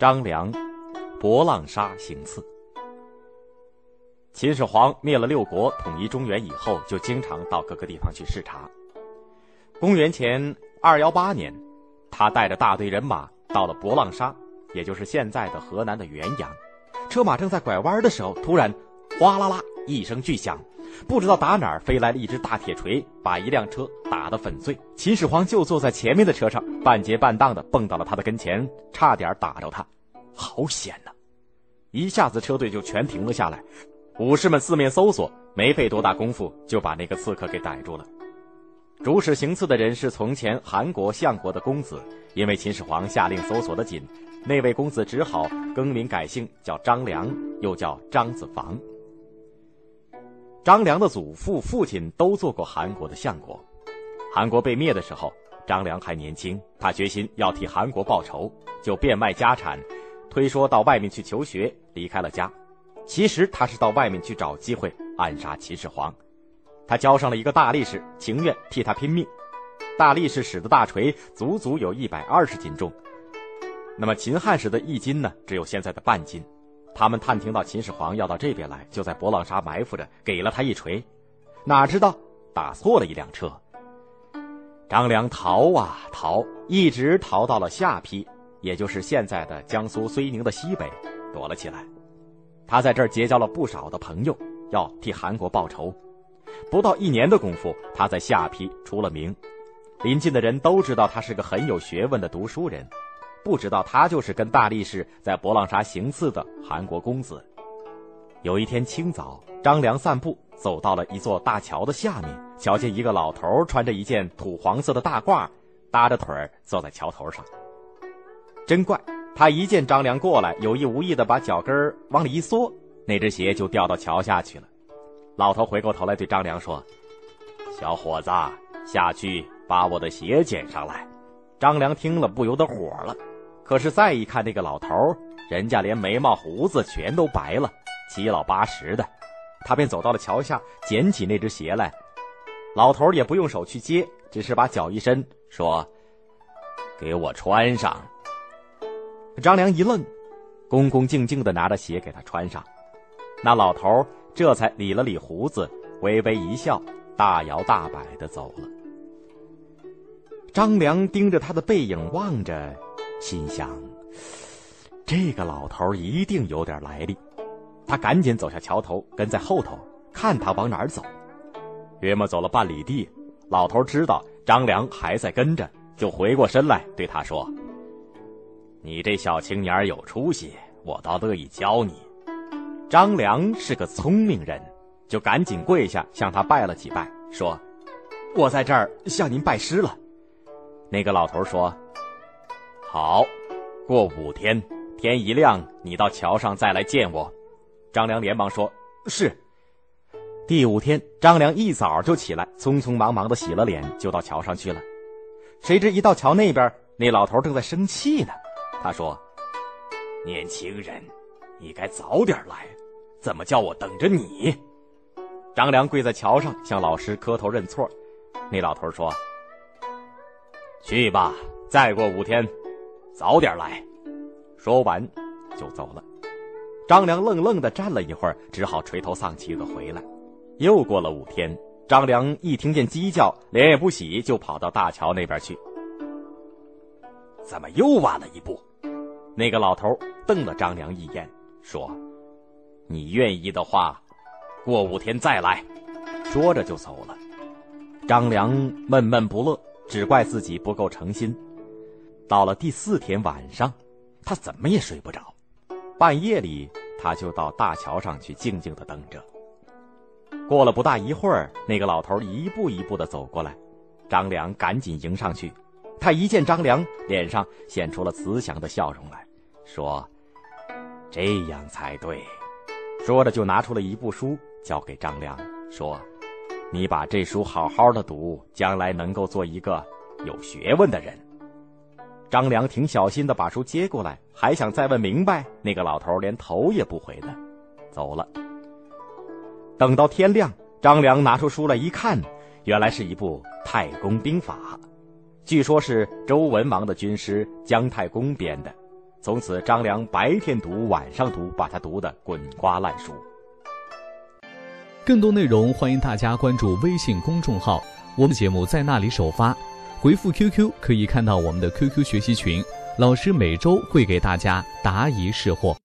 张良，博浪沙行刺。秦始皇灭了六国，统一中原以后，就经常到各个地方去视察。公元前二幺八年，他带着大队人马到了博浪沙，也就是现在的河南的原阳。车马正在拐弯的时候，突然哗啦啦一声巨响，不知道打哪儿飞来了一只大铁锤，把一辆车打得粉碎。秦始皇就坐在前面的车上，半截半荡的蹦到了他的跟前，差点打着他，好险呐！一下子车队就全停了下来。武士们四面搜索，没费多大功夫就把那个刺客给逮住了。主使行刺的人是从前韩国相国的公子，因为秦始皇下令搜索的紧，那位公子只好更名改姓，叫张良，又叫张子房。张良的祖父、父亲都做过韩国的相国。韩国被灭的时候，张良还年轻，他决心要替韩国报仇，就变卖家产，推说到外面去求学，离开了家。其实他是到外面去找机会暗杀秦始皇，他交上了一个大力士，情愿替他拼命。大力士使的大锤足足有一百二十斤重，那么秦汉时的一斤呢，只有现在的半斤。他们探听到秦始皇要到这边来，就在博浪沙埋伏着，给了他一锤。哪知道打错了一辆车。张良逃啊逃，一直逃到了下邳，也就是现在的江苏睢宁的西北，躲了起来。他在这儿结交了不少的朋友，要替韩国报仇。不到一年的功夫，他在下邳出了名，临近的人都知道他是个很有学问的读书人，不知道他就是跟大力士在博浪沙行刺的韩国公子。有一天清早，张良散步，走到了一座大桥的下面，瞧见一个老头穿着一件土黄色的大褂，搭着腿坐在桥头上。真怪。他一见张良过来，有意无意的把脚跟往里一缩，那只鞋就掉到桥下去了。老头回过头来对张良说：“小伙子，下去把我的鞋捡上来。”张良听了不由得火了，可是再一看那个老头，人家连眉毛胡子全都白了，七老八十的，他便走到了桥下，捡起那只鞋来。老头也不用手去接，只是把脚一伸，说：“给我穿上。”张良一愣，恭恭敬敬的拿着鞋给他穿上，那老头这才理了理胡子，微微一笑，大摇大摆的走了。张良盯着他的背影望着，心想：这个老头一定有点来历。他赶紧走下桥头，跟在后头看他往哪儿走。约莫走了半里地，老头知道张良还在跟着，就回过身来对他说。你这小青年有出息，我倒乐意教你。张良是个聪明人，就赶紧跪下向他拜了几拜，说：“我在这儿向您拜师了。”那个老头说：“好，过五天天一亮，你到桥上再来见我。”张良连忙说：“是。”第五天，张良一早就起来，匆匆忙忙的洗了脸，就到桥上去了。谁知一到桥那边，那老头正在生气呢。他说：“年轻人，你该早点来，怎么叫我等着你？”张良跪在桥上向老师磕头认错。那老头说：“去吧，再过五天，早点来。”说完，就走了。张良愣愣的站了一会儿，只好垂头丧气的回来。又过了五天，张良一听见鸡叫，脸也不洗，就跑到大桥那边去。怎么又晚了一步？那个老头瞪了张良一眼，说：“你愿意的话，过五天再来。”说着就走了。张良闷闷不乐，只怪自己不够诚心。到了第四天晚上，他怎么也睡不着。半夜里，他就到大桥上去静静的等着。过了不大一会儿，那个老头一步一步的走过来，张良赶紧迎上去。他一见张良，脸上显出了慈祥的笑容来，说：“这样才对。”说着就拿出了一部书交给张良，说：“你把这书好好的读，将来能够做一个有学问的人。”张良挺小心的把书接过来，还想再问明白，那个老头连头也不回的走了。等到天亮，张良拿出书来一看，原来是一部《太公兵法》。据说是周文王的军师姜太公编的，从此，张良白天读，晚上读，把他读得滚瓜烂熟。更多内容，欢迎大家关注微信公众号，我们节目在那里首发。回复 QQ 可以看到我们的 QQ 学习群，老师每周会给大家答疑释惑。